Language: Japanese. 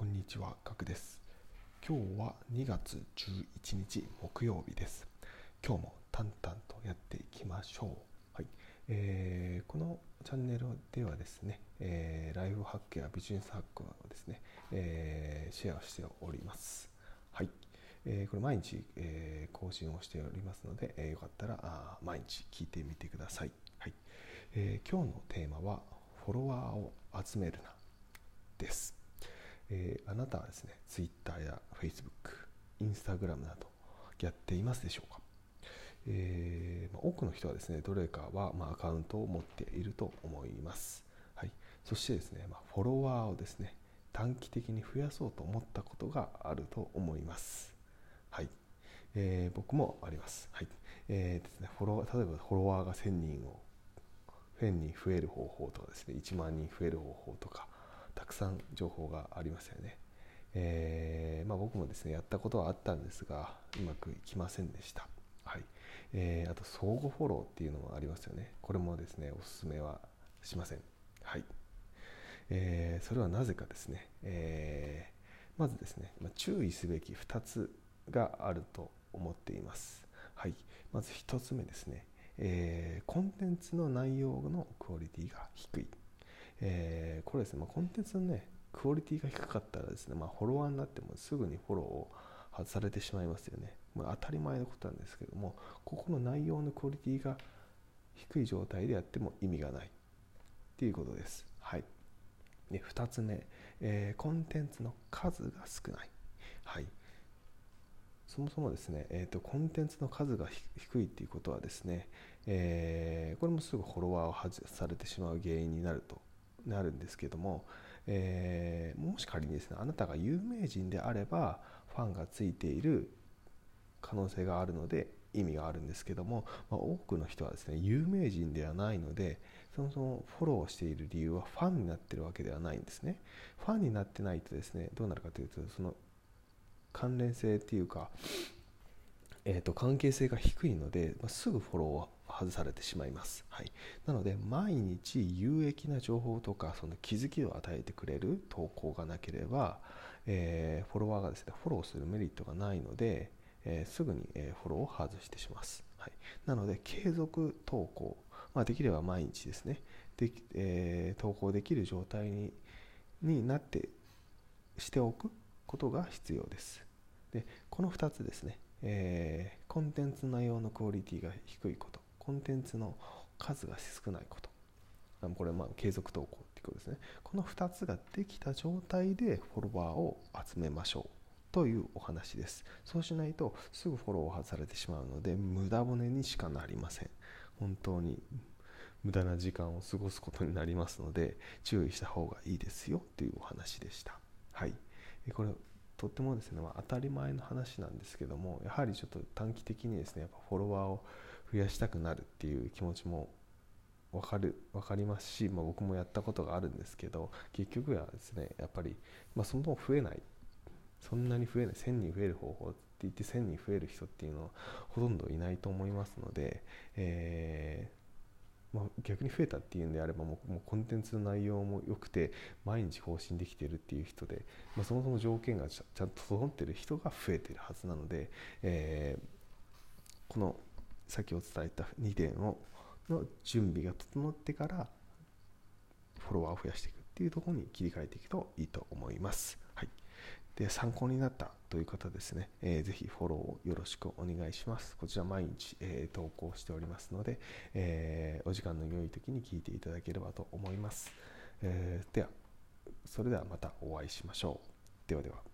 こんにちは、ガクです。今日は2月11日木曜日です。今日も淡々とやっていきましょう。はい、えーこのチャンネルではですね、えーライフハックやビジネスハックをですね、えーシェアをしております。はい、えーこれ毎日、えー更新をしておりますので、えーよかったらあ毎日聞いてみてください。はい、えー今日のテーマはフォロワーを集めるなです。えーあなたはですね、Twitter や Facebook、Instagram などやっていますでしょうか、えーまあ多くの人はですね、どれかは、まあ、アカウントを持っていると思います。はい、そしてですね、まあ、フォロワーをですね、短期的に増やそうと思ったことがあると思います。はい、えー僕もあります。はい、えーですね、フォロー例えばフォロワーが1000人を1000人増える方法とかですね、1万人増える方法とか、くさん情報がありますよね。えーまあ、僕もですねやったことはあったんですがうまくいきませんでした、はい。えーあと相互フォローっていうのもありますよね。これもですねおすすめはしません。はい、えーそれはなぜかですね、えまずですね、ま、注意すべき2つがあると思っています。はい。まず1つ目ですね、えコンテンツの内容のクオリティが低い。えこれですね、まあ、コンテンツのね、クオリティが低かったらですね、まあ、フォロワーになってもすぐにフォローを外されてしまいますよね。まあ、当たり前のことなんですけども、ここの内容のクオリティが低い状態でやっても意味がないっていうことです。はい。で、2つ目、えーコンテンツの数が少ない。はい。そもそもですね、えーと、コンテンツの数が低いっていうことはですね、えーこれもすぐフォロワーを外されてしまう原因になるとなるんですけども、えーもし仮にですねあなたが有名人であればファンがついている可能性があるので意味があるんですけども、まあ、多くの人はですね有名人ではないのでそもそもフォローしている理由はファンになってるわけではないんですね。ファンになってないとですねどうなるかというとその関連性っていうかえー、と関係性が低いので、まあ、すぐフォローを外されてしまいます、はい、なので毎日有益な情報とかその気づきを与えてくれる投稿がなければ、えーフォロワーがですねフォローするメリットがないので、えーすぐに、えフォローを外してします、はい、なので継続投稿、まあ、できれば毎日ですねで、えー投稿できる状態にになってしておくことが必要です。でこの2つですね。えーコンテンツ内容のクオリティが低いこと。コンテンツの数が少ないこと。あこれはまあ継続投稿っていうことですね。この2つができた状態でフォロワーを集めましょうというお話です。そうしないとすぐフォローを外されてしまうので無駄骨にしかなりません。本当に無駄な時間を過ごすことになりますので注意した方がいいですよというお話でした。はい。これとってもですね、まあ、当たり前の話なんですけどもやはりちょっと短期的にですねやっぱフォロワーを増やしたくなるっていう気持ちも分かる分かりますし、まあ、僕もやったことがあるんですけど結局はですねやっぱり、まあ、そもそも増えない。そんなに増えない1000人増える方法って言って1000人増える人っていうのはほとんどいないと思いますので、えまあ、逆に増えたっていうんであればもうもうコンテンツの内容も良くて毎日更新できてるっていう人で、まあ、そもそも条件がちゃんと整ってる人が増えてるはずなので、えーこの先お伝えた2点をの準備が整ってからフォロワーを増やしていくっていうところに切り替えていくといいと思います。で参考になったという方ですね、えーぜひフォローをよろしくお願いします。こちら毎日、えー投稿しておりますので、えーお時間の良い時に聞いていただければと思います。えーでは、それではまたお会いしましょう。ではでは。